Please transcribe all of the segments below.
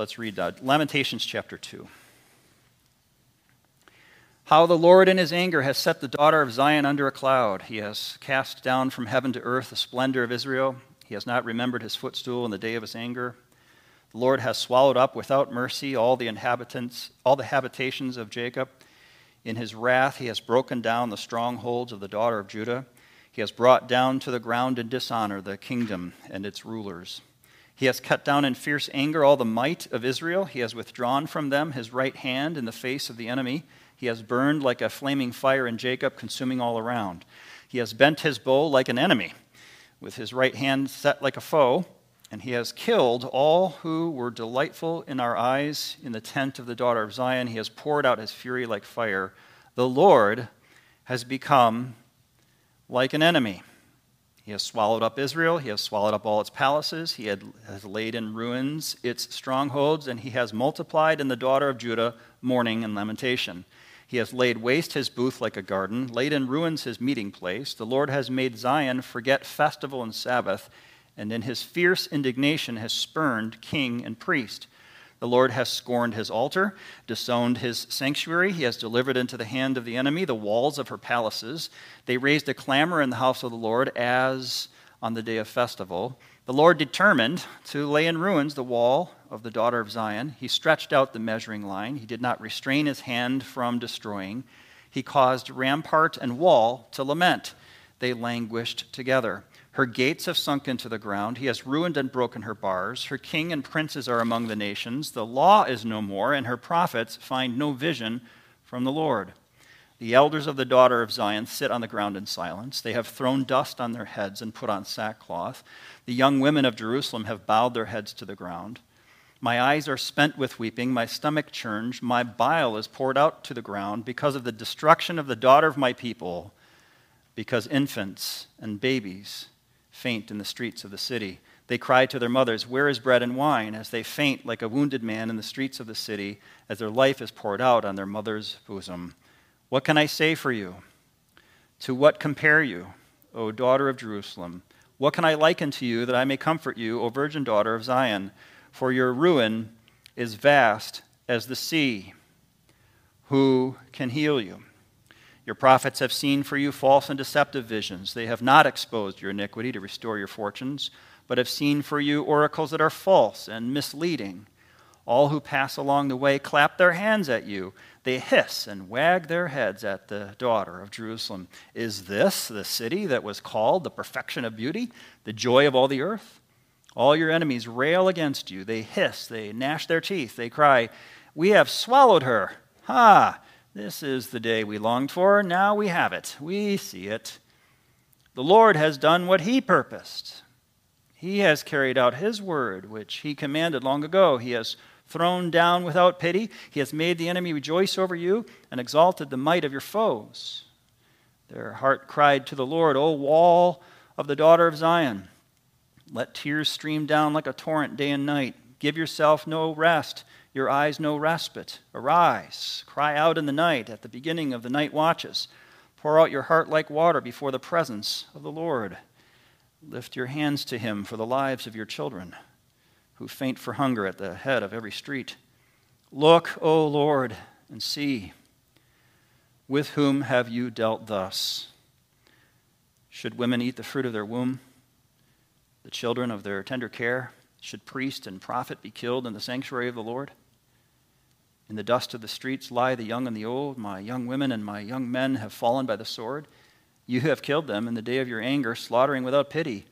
let's read that. Lamentations chapter 2. How the Lord in his anger has set the daughter of Zion under a cloud. He has cast down from heaven to earth the splendor of Israel. He has not remembered his footstool in the day of his anger. The Lord has swallowed up without mercy all the inhabitants, all the habitations of Jacob. In his wrath, he has broken down the strongholds of the daughter of Judah. He has brought down to the ground in dishonor the kingdom and its rulers. He has cut down in fierce anger all the might of Israel. He has withdrawn from them his right hand in the face of the enemy. He has burned like a flaming fire in Jacob, consuming all around. He has bent his bow like an enemy, with his right hand set like a foe and he has killed all who were delightful in our eyes in the tent of the daughter of Zion. He has poured out his fury like fire. The Lord has become like an enemy. He has swallowed up Israel. He has swallowed up all its palaces. He had, has laid in ruins its strongholds, and he has multiplied in the daughter of Judah mourning and lamentation. He has laid waste his booth like a garden, laid in ruins his meeting place. The Lord has made Zion forget festival and Sabbath and in his fierce indignation has spurned king and priest. The Lord has scorned his altar, disowned his sanctuary. He has delivered into the hand of the enemy the walls of her palaces. They raised a clamor in the house of the Lord as on the day of festival. The Lord determined to lay in ruins the wall of the daughter of Zion. He stretched out the measuring line. He did not restrain his hand from destroying. He caused rampart and wall to lament. They languished together. Her gates have sunk into the ground. He has ruined and broken her bars. Her king and princes are among the nations. The law is no more, and her prophets find no vision from the Lord. The elders of the daughter of Zion sit on the ground in silence. They have thrown dust on their heads and put on sackcloth. The young women of Jerusalem have bowed their heads to the ground. My eyes are spent with weeping, my stomach churns, my bile is poured out to the ground because of the destruction of the daughter of my people, because infants and babies faint in the streets of the city. They cry to their mothers, Where is bread and wine? as they faint like a wounded man in the streets of the city, as their life is poured out on their mother's bosom. What can I say for you? To what compare you, O daughter of Jerusalem? What can I liken to you that I may comfort you, O virgin daughter of Zion? For your ruin is vast as the sea. Who can heal you? Your prophets have seen for you false and deceptive visions. They have not exposed your iniquity to restore your fortunes, but have seen for you oracles that are false and misleading. All who pass along the way clap their hands at you. They hiss and wag their heads at the daughter of Jerusalem. Is this the city that was called the perfection of beauty, the joy of all the earth? All your enemies rail against you. They hiss, they gnash their teeth, they cry, We have swallowed her. Ha! This is the day we longed for. Now we have it. We see it. The Lord has done what He purposed. He has carried out His word, which He commanded long ago. He has thrown down without pity. He has made the enemy rejoice over you and exalted the might of your foes. Their heart cried to the Lord, O wall of the daughter of Zion. Let tears stream down like a torrent day and night. Give yourself no rest your eyes no respite. Arise, cry out in the night at the beginning of the night watches. Pour out your heart like water before the presence of the Lord. Lift your hands to him for the lives of your children, who faint for hunger at the head of every street. Look, O Lord, and see. With whom have you dealt thus? Should women eat the fruit of their womb, the children of their tender care? Should priest and prophet be killed in the sanctuary of the Lord? In the dust of the streets lie the young and the old. My young women and my young men have fallen by the sword. You who have killed them in the day of your anger, slaughtering without pity.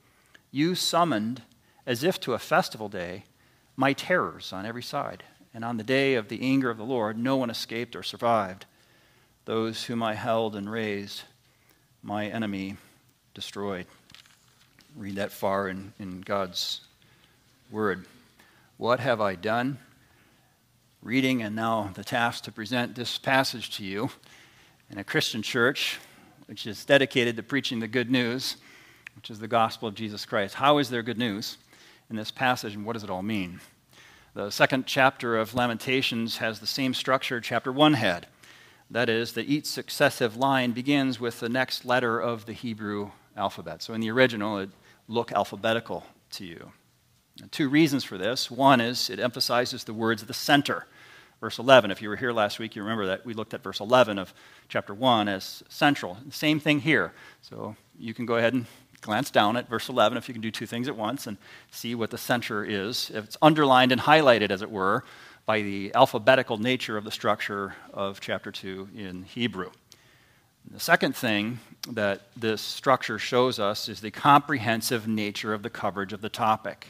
You summoned, as if to a festival day, my terrors on every side. And on the day of the anger of the Lord, no one escaped or survived. Those whom I held and raised, my enemy destroyed. Read that far in, in God's word. What have I done? reading and now the task to present this passage to you in a Christian church which is dedicated to preaching the good news, which is the gospel of Jesus Christ. How is there good news in this passage and what does it all mean? The second chapter of Lamentations has the same structure chapter 1 had. That is, that each successive line begins with the next letter of the Hebrew alphabet. So in the original, it look alphabetical to you. Two reasons for this. One is it emphasizes the words of the center. Verse 11, if you were here last week, you remember that we looked at verse 11 of chapter 1 as central. Same thing here. So you can go ahead and glance down at verse 11 if you can do two things at once and see what the center is. If it's underlined and highlighted, as it were, by the alphabetical nature of the structure of chapter 2 in Hebrew. The second thing that this structure shows us is the comprehensive nature of the coverage of the topic.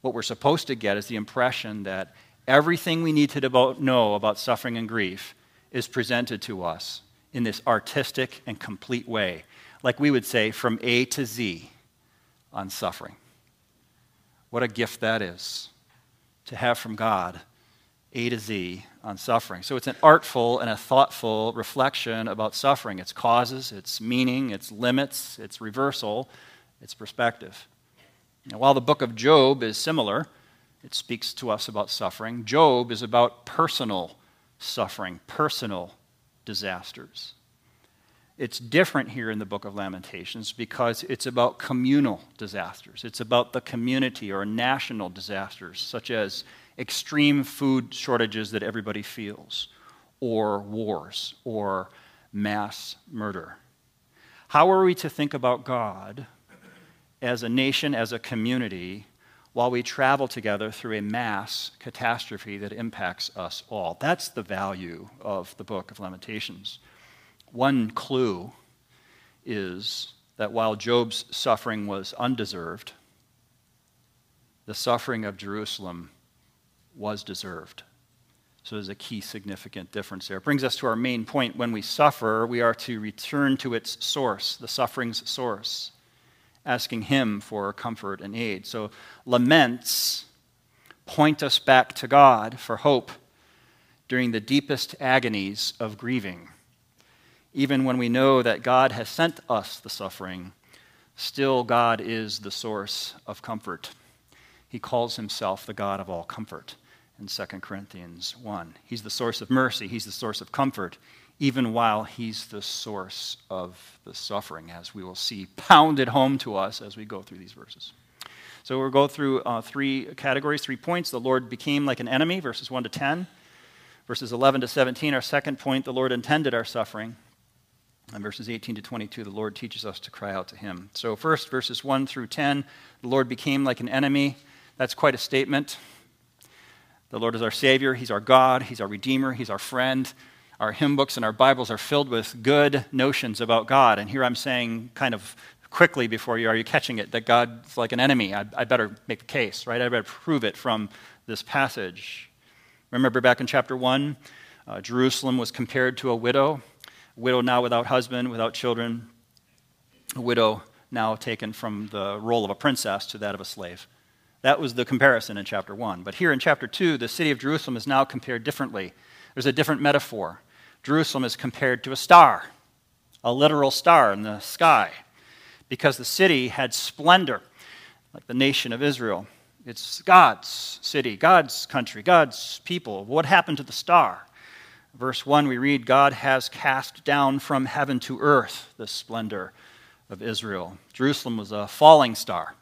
What we're supposed to get is the impression that everything we need to know about suffering and grief is presented to us in this artistic and complete way, like we would say from A to Z on suffering. What a gift that is to have from God A to Z on suffering. So it's an artful and a thoughtful reflection about suffering its causes, its meaning, its limits, its reversal, its perspective. Now, while the book of Job is similar, it speaks to us about suffering. Job is about personal suffering, personal disasters. It's different here in the book of Lamentations because it's about communal disasters. It's about the community or national disasters, such as extreme food shortages that everybody feels, or wars, or mass murder. How are we to think about God as a nation, as a community, while we travel together through a mass catastrophe that impacts us all. That's the value of the book of Lamentations. One clue is that while Job's suffering was undeserved, the suffering of Jerusalem was deserved. So there's a key significant difference there. It brings us to our main point. When we suffer, we are to return to its source, the suffering's source asking Him for comfort and aid. So, laments point us back to God for hope during the deepest agonies of grieving. Even when we know that God has sent us the suffering, still God is the source of comfort. He calls himself the God of all comfort in 2 Corinthians 1. He's the source of mercy, he's the source of comfort, even while he's the source of the suffering, as we will see pounded home to us as we go through these verses. So we'll go through uh, three categories, three points. The Lord became like an enemy, verses 1 to 10. Verses 11 to 17, our second point, the Lord intended our suffering. And verses 18 to 22, the Lord teaches us to cry out to him. So, first, verses 1 through 10, the Lord became like an enemy. That's quite a statement. The Lord is our Savior, He's our God, He's our Redeemer, He's our friend our hymn books and our Bibles are filled with good notions about God. And here I'm saying, kind of quickly before you, are you catching it? That God's like an enemy. I, I better make the case, right? I better prove it from this passage. Remember back in chapter 1, uh, Jerusalem was compared to a widow, a widow now without husband, without children, a widow now taken from the role of a princess to that of a slave. That was the comparison in chapter 1. But here in chapter 2, the city of Jerusalem is now compared differently. There's a different metaphor. Jerusalem is compared to a star, a literal star in the sky, because the city had splendor, like the nation of Israel. It's God's city, God's country, God's people. What happened to the star? Verse 1, we read, God has cast down from heaven to earth the splendor of Israel. Jerusalem was a falling star.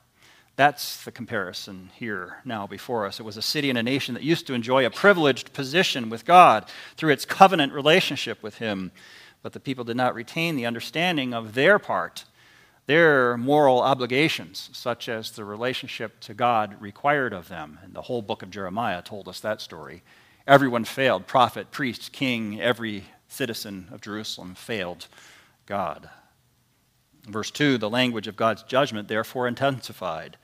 That's the comparison here now before us. It was a city and a nation that used to enjoy a privileged position with God through its covenant relationship with Him. But the people did not retain the understanding of their part, their moral obligations, such as the relationship to God required of them. And the whole book of Jeremiah told us that story. Everyone failed prophet, priest, king, every citizen of Jerusalem failed God. Verse 2 the language of God's judgment therefore intensified.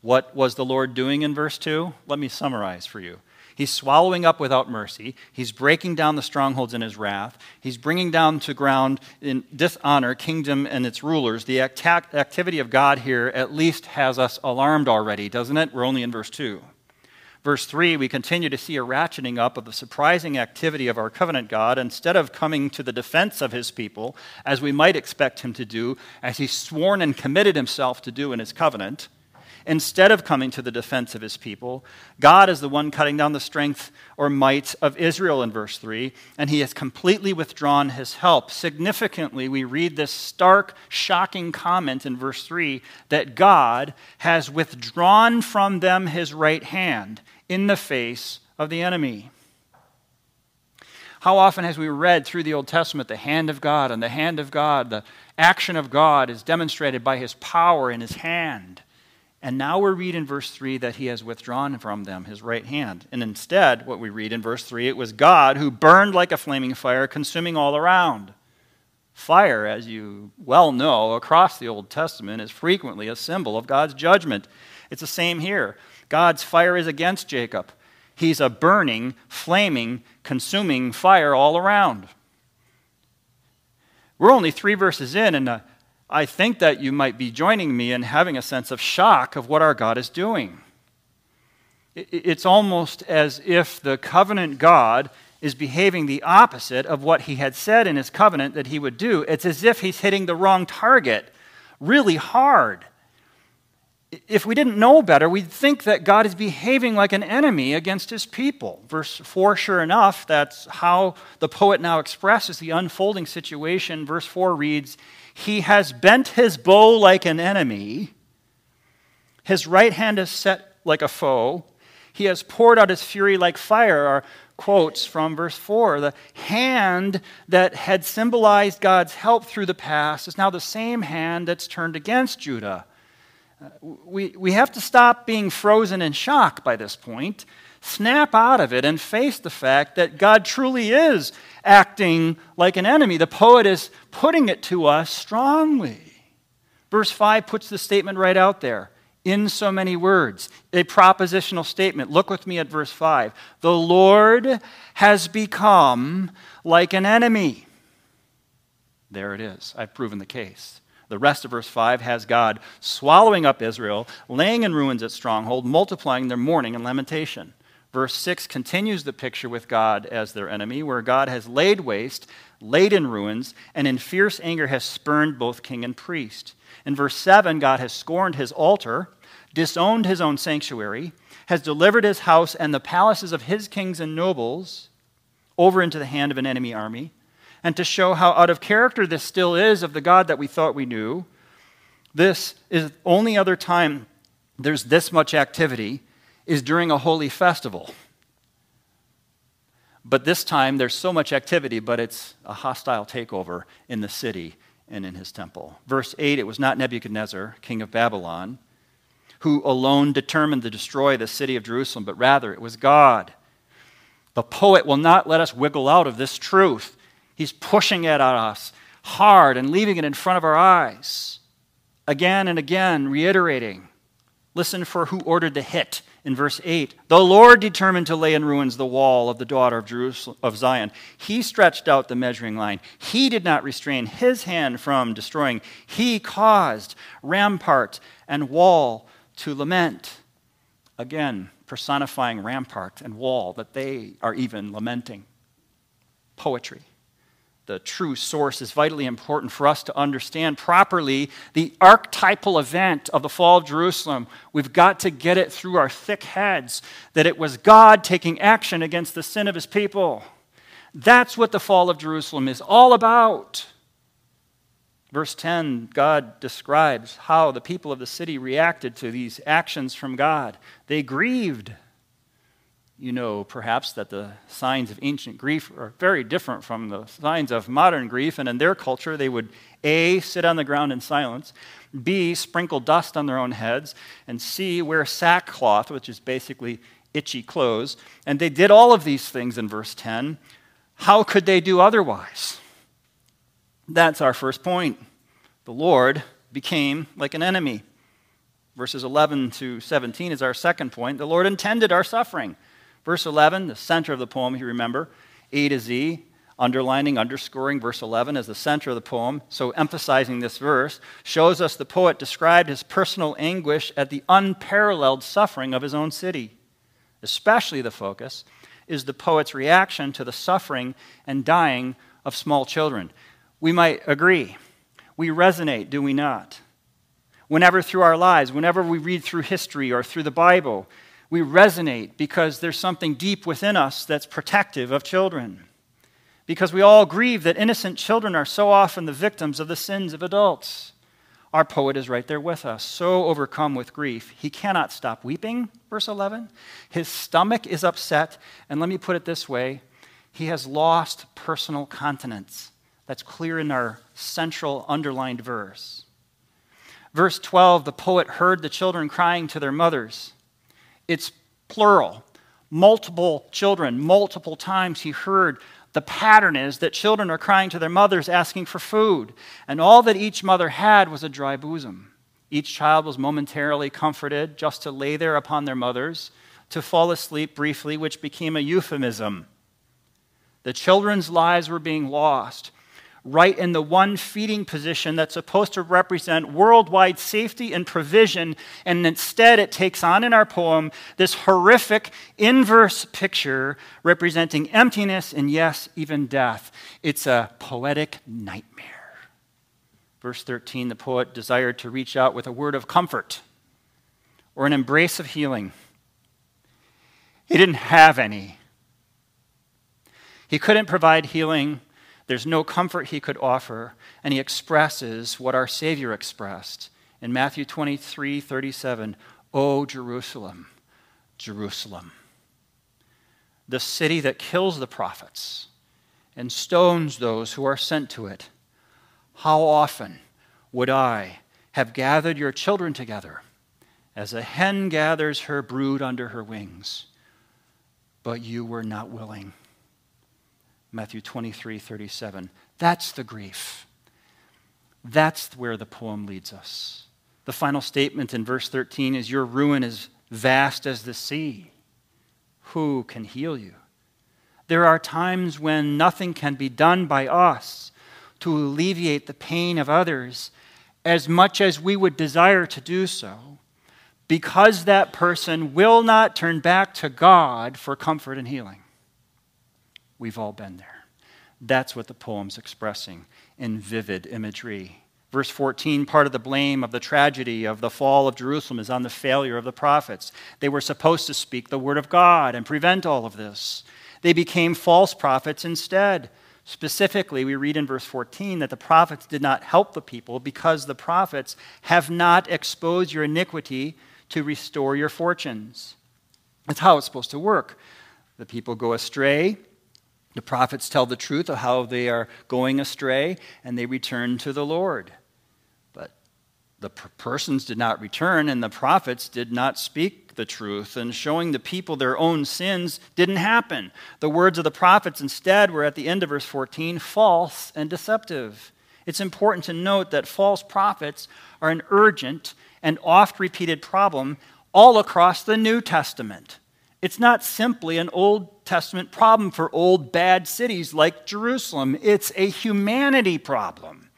What was the Lord doing in verse 2? Let me summarize for you. He's swallowing up without mercy. He's breaking down the strongholds in his wrath. He's bringing down to ground in dishonor kingdom and its rulers. The activity of God here at least has us alarmed already, doesn't it? We're only in verse 2. Verse 3, we continue to see a ratcheting up of the surprising activity of our covenant God. Instead of coming to the defense of his people, as we might expect him to do, as he's sworn and committed himself to do in his covenant, instead of coming to the defense of his people. God is the one cutting down the strength or might of Israel in verse 3, and he has completely withdrawn his help. Significantly, we read this stark, shocking comment in verse 3 that God has withdrawn from them his right hand in the face of the enemy. How often has we read through the Old Testament the hand of God and the hand of God, the action of God is demonstrated by his power in his hand. And now we read in verse 3 that he has withdrawn from them his right hand. And instead, what we read in verse 3, it was God who burned like a flaming fire, consuming all around. Fire, as you well know, across the Old Testament is frequently a symbol of God's judgment. It's the same here. God's fire is against Jacob. He's a burning, flaming, consuming fire all around. We're only three verses in, and uh, I think that you might be joining me in having a sense of shock of what our God is doing. It's almost as if the covenant God is behaving the opposite of what he had said in his covenant that he would do. It's as if he's hitting the wrong target really hard if we didn't know better, we'd think that God is behaving like an enemy against his people. Verse 4, sure enough, that's how the poet now expresses the unfolding situation. Verse 4 reads, He has bent his bow like an enemy, his right hand is set like a foe, he has poured out his fury like fire. Are quotes from verse 4. The hand that had symbolized God's help through the past is now the same hand that's turned against Judah we, we have to stop being frozen in shock by this point, snap out of it, and face the fact that God truly is acting like an enemy. The poet is putting it to us strongly. Verse 5 puts the statement right out there in so many words, a propositional statement. Look with me at verse 5. The Lord has become like an enemy. There it is. I've proven the case. The rest of verse 5 has God swallowing up Israel, laying in ruins its stronghold, multiplying their mourning and lamentation. Verse 6 continues the picture with God as their enemy, where God has laid waste, laid in ruins, and in fierce anger has spurned both king and priest. In verse 7, God has scorned his altar, disowned his own sanctuary, has delivered his house and the palaces of his kings and nobles over into the hand of an enemy army and to show how out of character this still is of the God that we thought we knew. This is only other time there's this much activity is during a holy festival. But this time there's so much activity, but it's a hostile takeover in the city and in his temple. Verse 8 it was not Nebuchadnezzar, king of Babylon, who alone determined to destroy the city of Jerusalem, but rather it was God. The poet will not let us wiggle out of this truth. He's pushing it at us hard and leaving it in front of our eyes. Again and again, reiterating. Listen for who ordered the hit in verse 8. The Lord determined to lay in ruins the wall of the daughter of, Jerusalem, of Zion. He stretched out the measuring line. He did not restrain his hand from destroying. He caused rampart and wall to lament. Again, personifying rampart and wall that they are even lamenting. Poetry the true source is vitally important for us to understand properly the archetypal event of the fall of Jerusalem. We've got to get it through our thick heads that it was God taking action against the sin of his people. That's what the fall of Jerusalem is all about. Verse 10, God describes how the people of the city reacted to these actions from God. They grieved you know perhaps that the signs of ancient grief are very different from the signs of modern grief. And in their culture, they would A, sit on the ground in silence, B, sprinkle dust on their own heads, and C, wear sackcloth, which is basically itchy clothes. And they did all of these things in verse 10. How could they do otherwise? That's our first point. The Lord became like an enemy. Verses 11 to 17 is our second point. The Lord intended our suffering. Verse 11, the center of the poem, if you remember, A to Z, underlining, underscoring verse 11 as the center of the poem. So, emphasizing this verse, shows us the poet described his personal anguish at the unparalleled suffering of his own city. Especially the focus is the poet's reaction to the suffering and dying of small children. We might agree. We resonate, do we not? Whenever through our lives, whenever we read through history or through the Bible, we resonate because there's something deep within us that's protective of children. Because we all grieve that innocent children are so often the victims of the sins of adults. Our poet is right there with us, so overcome with grief. He cannot stop weeping, verse 11. His stomach is upset, and let me put it this way he has lost personal continence. That's clear in our central underlined verse. Verse 12 the poet heard the children crying to their mothers. It's plural, multiple children, multiple times he heard. The pattern is that children are crying to their mothers asking for food, and all that each mother had was a dry bosom. Each child was momentarily comforted just to lay there upon their mothers, to fall asleep briefly, which became a euphemism. The children's lives were being lost right in the one feeding position that's supposed to represent worldwide safety and provision. And instead, it takes on in our poem this horrific inverse picture representing emptiness and, yes, even death. It's a poetic nightmare. Verse 13 the poet desired to reach out with a word of comfort or an embrace of healing. He didn't have any. He couldn't provide healing there's no comfort he could offer, and he expresses what our Savior expressed in Matthew 23 37. O Jerusalem, Jerusalem, the city that kills the prophets and stones those who are sent to it. How often would I have gathered your children together as a hen gathers her brood under her wings? But you were not willing. Matthew 23 37. That's the grief. That's where the poem leads us. The final statement in verse 13 is Your ruin is vast as the sea. Who can heal you? There are times when nothing can be done by us to alleviate the pain of others as much as we would desire to do so, because that person will not turn back to God for comfort and healing. We've all been there. That's what the poem's expressing in vivid imagery. Verse 14, part of the blame of the tragedy of the fall of Jerusalem is on the failure of the prophets. They were supposed to speak the word of God and prevent all of this. They became false prophets instead. Specifically, we read in verse 14 that the prophets did not help the people because the prophets have not exposed your iniquity to restore your fortunes. That's how it's supposed to work. The people go astray, the prophets tell the truth of how they are going astray, and they return to the Lord. But the persons did not return, and the prophets did not speak the truth, and showing the people their own sins didn't happen. The words of the prophets instead were at the end of verse 14 false and deceptive. It's important to note that false prophets are an urgent and oft repeated problem all across the New Testament. It's not simply an Old Testament problem for old bad cities like Jerusalem, it's a humanity problem.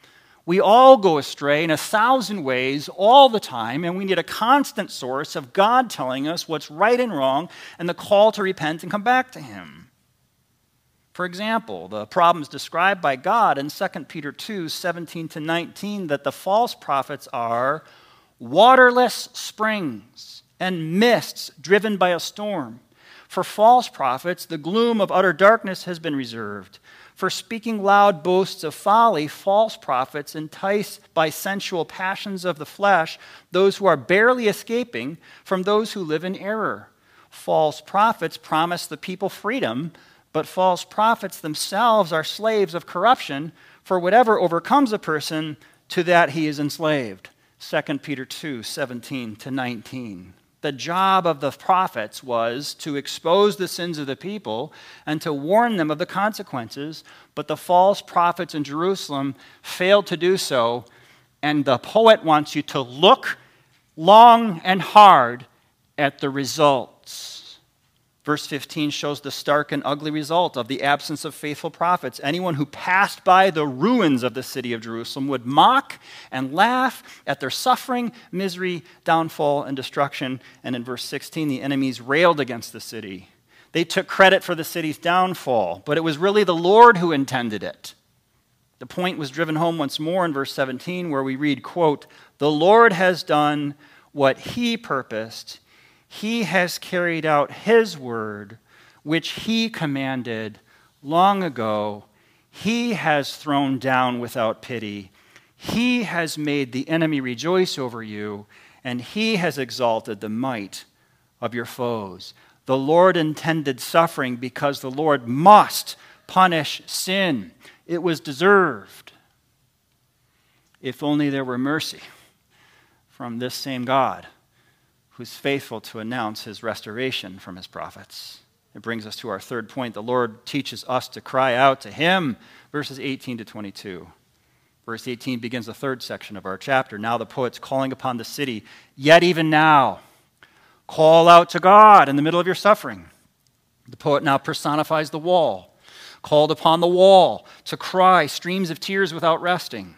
We all go astray in a thousand ways all the time, and we need a constant source of God telling us what's right and wrong and the call to repent and come back to Him. For example, the problems described by God in 2 Peter 2 17 to 19 that the false prophets are waterless springs and mists driven by a storm. For false prophets, the gloom of utter darkness has been reserved. For speaking loud boasts of folly, false prophets entice by sensual passions of the flesh those who are barely escaping from those who live in error. False prophets promise the people freedom, but false prophets themselves are slaves of corruption, for whatever overcomes a person, to that he is enslaved. 2 Peter 2 17 to 19 the job of the prophets was to expose the sins of the people and to warn them of the consequences, but the false prophets in Jerusalem failed to do so. And the poet wants you to look long and hard at the results. Verse 15 shows the stark and ugly result of the absence of faithful prophets. Anyone who passed by the ruins of the city of Jerusalem would mock and laugh at their suffering, misery, downfall, and destruction. And in verse 16, the enemies railed against the city. They took credit for the city's downfall, but it was really the Lord who intended it. The point was driven home once more in verse 17, where we read, quote, The Lord has done what he purposed. He has carried out his word, which he commanded long ago. He has thrown down without pity. He has made the enemy rejoice over you, and he has exalted the might of your foes. The Lord intended suffering because the Lord must punish sin. It was deserved. If only there were mercy from this same God who's faithful to announce his restoration from his prophets. It brings us to our third point. The Lord teaches us to cry out to him, verses 18 to 22. Verse 18 begins the third section of our chapter. Now the poet's calling upon the city, yet even now, call out to God in the middle of your suffering. The poet now personifies the wall, called upon the wall to cry streams of tears without resting,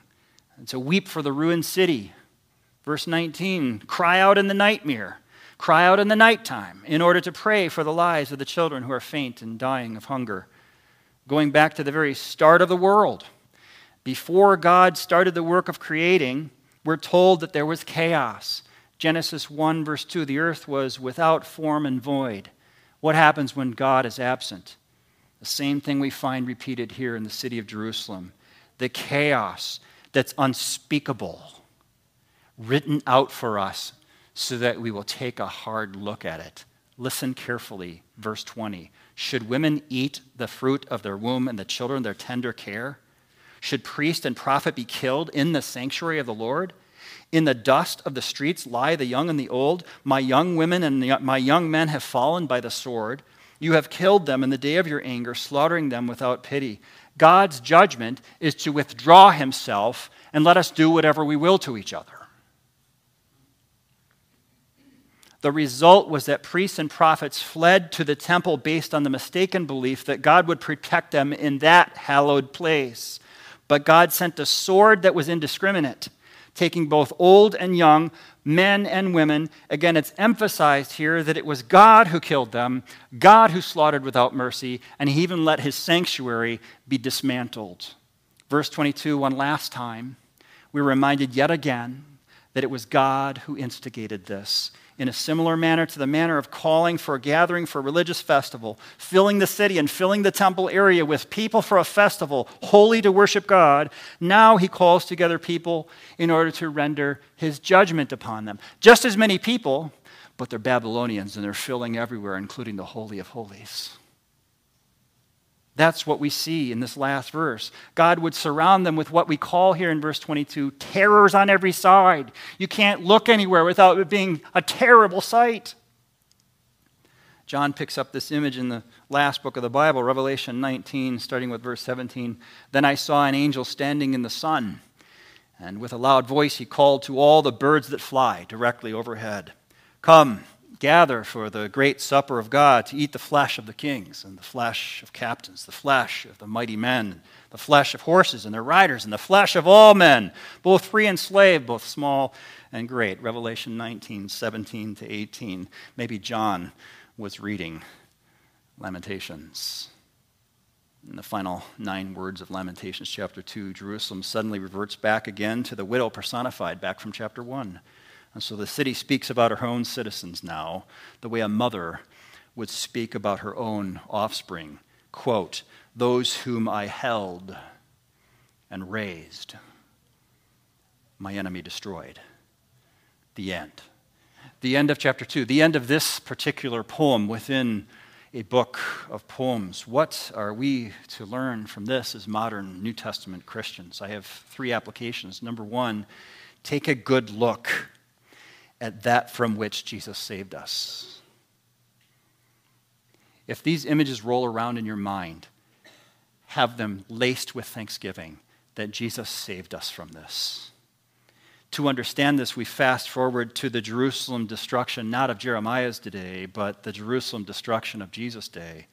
and to weep for the ruined city. Verse 19, cry out in the nightmare. Cry out in the nighttime in order to pray for the lives of the children who are faint and dying of hunger. Going back to the very start of the world, before God started the work of creating, we're told that there was chaos. Genesis 1, verse 2 the earth was without form and void. What happens when God is absent? The same thing we find repeated here in the city of Jerusalem the chaos that's unspeakable, written out for us so that we will take a hard look at it. Listen carefully, verse 20. Should women eat the fruit of their womb and the children their tender care? Should priest and prophet be killed in the sanctuary of the Lord? In the dust of the streets lie the young and the old. My young women and my young men have fallen by the sword. You have killed them in the day of your anger, slaughtering them without pity. God's judgment is to withdraw himself and let us do whatever we will to each other. The result was that priests and prophets fled to the temple based on the mistaken belief that God would protect them in that hallowed place. But God sent a sword that was indiscriminate, taking both old and young, men and women. Again, it's emphasized here that it was God who killed them, God who slaughtered without mercy, and He even let His sanctuary be dismantled. Verse 22, one last time, we're reminded yet again that it was God who instigated this in a similar manner to the manner of calling for a gathering for a religious festival, filling the city and filling the temple area with people for a festival, holy to worship God, now he calls together people in order to render his judgment upon them. Just as many people, but they're Babylonians and they're filling everywhere, including the Holy of Holies. That's what we see in this last verse. God would surround them with what we call here in verse 22 terrors on every side. You can't look anywhere without it being a terrible sight. John picks up this image in the last book of the Bible, Revelation 19, starting with verse 17. Then I saw an angel standing in the sun, and with a loud voice he called to all the birds that fly directly overhead Come gather for the great supper of God to eat the flesh of the kings and the flesh of captains, the flesh of the mighty men, the flesh of horses and their riders, and the flesh of all men, both free and slave, both small and great. Revelation 19, 17 to 18. Maybe John was reading Lamentations. In the final nine words of Lamentations, chapter 2, Jerusalem suddenly reverts back again to the widow personified back from chapter 1. And so the city speaks about her own citizens now, the way a mother would speak about her own offspring. Quote, those whom I held and raised, my enemy destroyed. The end. The end of chapter 2, the end of this particular poem within a book of poems. What are we to learn from this as modern New Testament Christians? I have three applications. Number one, take a good look at that from which Jesus saved us. If these images roll around in your mind, have them laced with thanksgiving that Jesus saved us from this. To understand this, we fast forward to the Jerusalem destruction, not of Jeremiah's day, but the Jerusalem destruction of Jesus' day.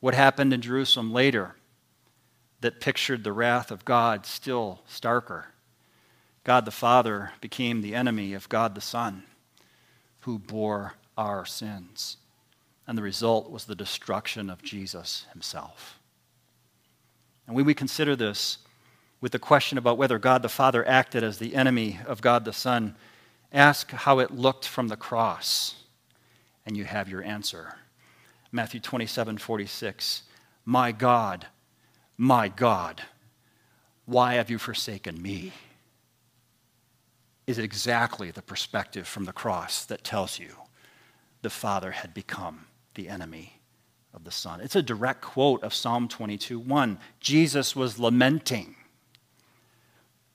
What happened in Jerusalem later that pictured the wrath of God still starker? God the Father became the enemy of God the Son who bore our sins. And the result was the destruction of Jesus himself. And when we consider this, with the question about whether God the Father acted as the enemy of God the Son, ask how it looked from the cross, and you have your answer. Matthew 27 46. My God, my God, why have you forsaken me? Is exactly the perspective from the cross that tells you the Father had become the enemy of the Son. It's a direct quote of Psalm 22 1. Jesus was lamenting,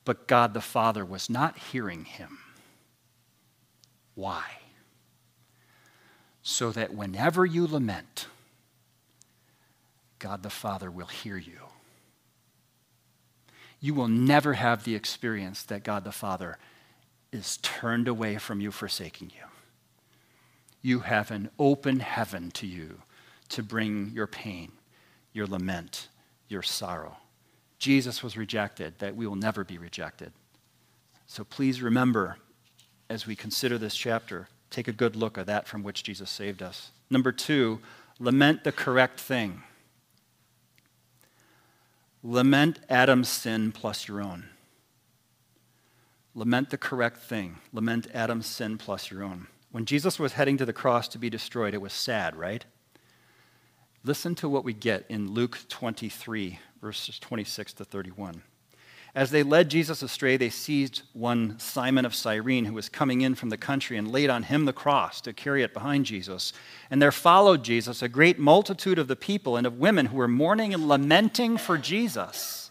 but God the Father was not hearing him. Why? So that whenever you lament, God the Father will hear you. You will never have the experience that God the Father is turned away from you, forsaking you. You have an open heaven to you to bring your pain, your lament, your sorrow. Jesus was rejected, that we will never be rejected. So please remember, as we consider this chapter, take a good look at that from which Jesus saved us. Number two, lament the correct thing. Lament Adam's sin plus your own. Lament the correct thing. Lament Adam's sin plus your own. When Jesus was heading to the cross to be destroyed, it was sad, right? Listen to what we get in Luke 23, verses 26 to 31. As they led Jesus astray, they seized one Simon of Cyrene who was coming in from the country and laid on him the cross to carry it behind Jesus. And there followed Jesus a great multitude of the people and of women who were mourning and lamenting for Jesus.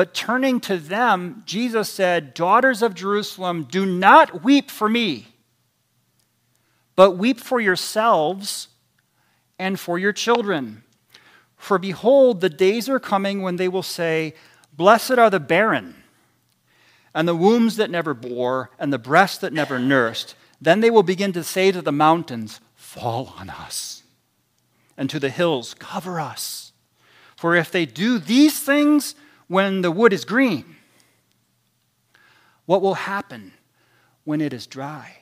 But turning to them, Jesus said, Daughters of Jerusalem, do not weep for me, but weep for yourselves and for your children. For behold, the days are coming when they will say, Blessed are the barren, and the wombs that never bore, and the breasts that never nursed. Then they will begin to say to the mountains, Fall on us, and to the hills, Cover us. For if they do these things when the wood is green, what will happen when it is dry?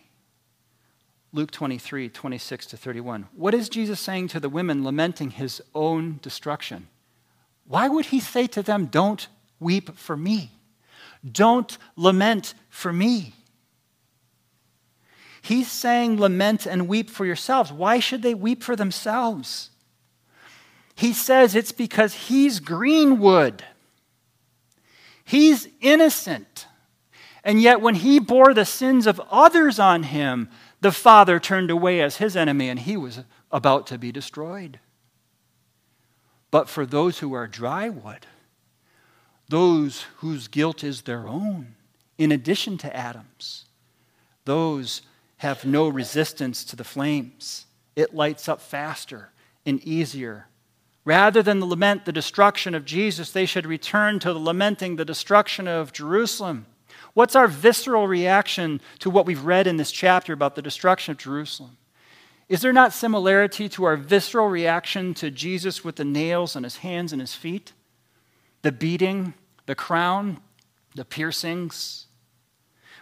Luke 23, 26 to 31. What is Jesus saying to the women lamenting his own destruction? Why would he say to them, Don't weep for me? Don't lament for me. He's saying, Lament and weep for yourselves. Why should they weep for themselves? He says it's because he's greenwood, he's innocent. And yet, when he bore the sins of others on him, the father turned away as his enemy and he was about to be destroyed. But for those who are dry wood, those whose guilt is their own, in addition to Adam's, those have no resistance to the flames. It lights up faster and easier. Rather than lament the destruction of Jesus, they should return to lamenting the destruction of Jerusalem. What's our visceral reaction to what we've read in this chapter about the destruction of Jerusalem? Is there not similarity to our visceral reaction to Jesus with the nails on his hands and his feet? The beating, the crown, the piercings?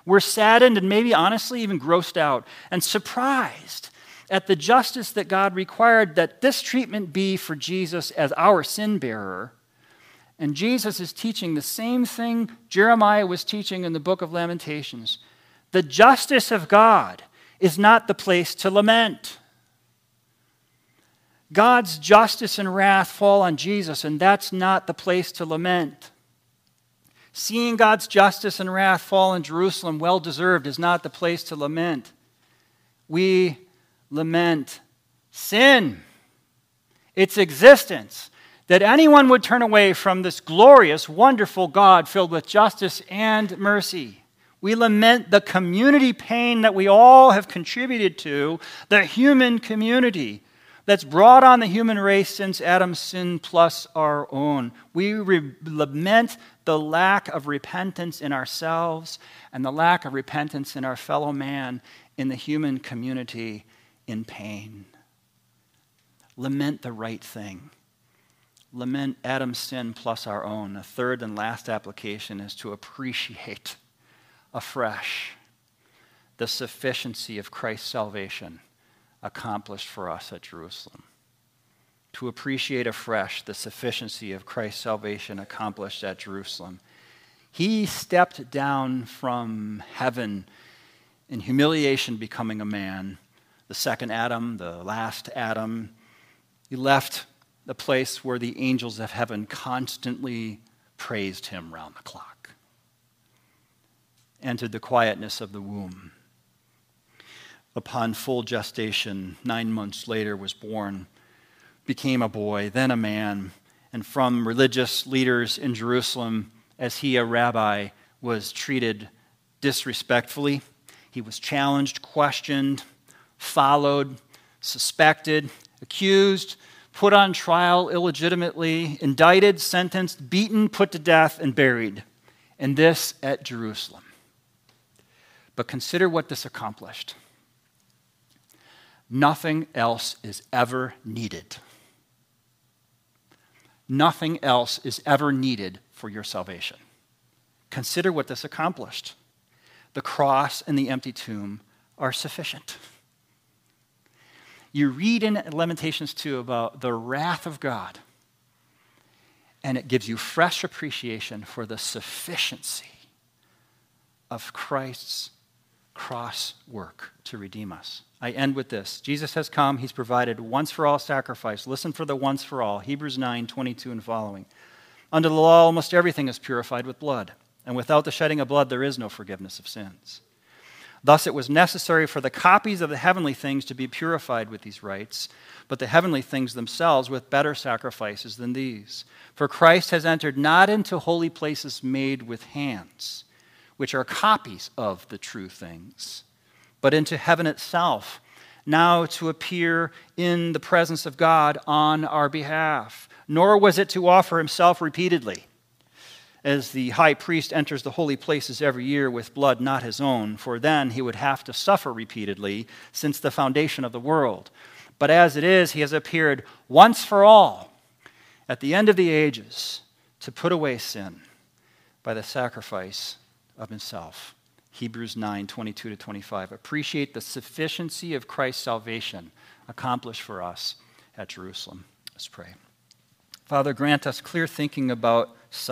We're saddened and maybe honestly even grossed out and surprised at the justice that God required that this treatment be for Jesus as our sin bearer and Jesus is teaching the same thing Jeremiah was teaching in the book of Lamentations. The justice of God is not the place to lament. God's justice and wrath fall on Jesus, and that's not the place to lament. Seeing God's justice and wrath fall in Jerusalem, well deserved, is not the place to lament. We lament sin, its existence, that anyone would turn away from this glorious, wonderful God filled with justice and mercy. We lament the community pain that we all have contributed to, the human community that's brought on the human race since Adam's sin plus our own. We re- lament the lack of repentance in ourselves and the lack of repentance in our fellow man in the human community in pain. Lament the right thing lament Adam's sin plus our own. The third and last application is to appreciate afresh the sufficiency of Christ's salvation accomplished for us at Jerusalem. to appreciate afresh the sufficiency of Christ's salvation accomplished at Jerusalem. He stepped down from heaven in humiliation, becoming a man, the second Adam, the last Adam. He left the place where the angels of heaven constantly praised him round the clock, entered the quietness of the womb. Upon full gestation, nine months later, was born, became a boy, then a man, and from religious leaders in Jerusalem, as he, a rabbi, was treated disrespectfully. He was challenged, questioned, followed, suspected, accused, put on trial illegitimately, indicted, sentenced, beaten, put to death, and buried. And this at Jerusalem. But consider what this accomplished. Nothing else is ever needed. Nothing else is ever needed for your salvation. Consider what this accomplished. The cross and the empty tomb are sufficient. You read in Lamentations 2 about the wrath of God, and it gives you fresh appreciation for the sufficiency of Christ's cross work to redeem us. I end with this. Jesus has come, he's provided once for all sacrifice. Listen for the once for all. Hebrews 9, 22 and following. Under the law, almost everything is purified with blood, and without the shedding of blood, there is no forgiveness of sins. Thus, it was necessary for the copies of the heavenly things to be purified with these rites, but the heavenly things themselves with better sacrifices than these. For Christ has entered not into holy places made with hands, which are copies of the true things, but into heaven itself, now to appear in the presence of God on our behalf. Nor was it to offer himself repeatedly as the high priest enters the holy places every year with blood not his own, for then he would have to suffer repeatedly since the foundation of the world. But as it is, he has appeared once for all at the end of the ages to put away sin by the sacrifice of himself. Hebrews 9 22 to 25. Appreciate the sufficiency of Christ's salvation accomplished for us at Jerusalem. Let's pray. Father, grant us clear thinking about suffering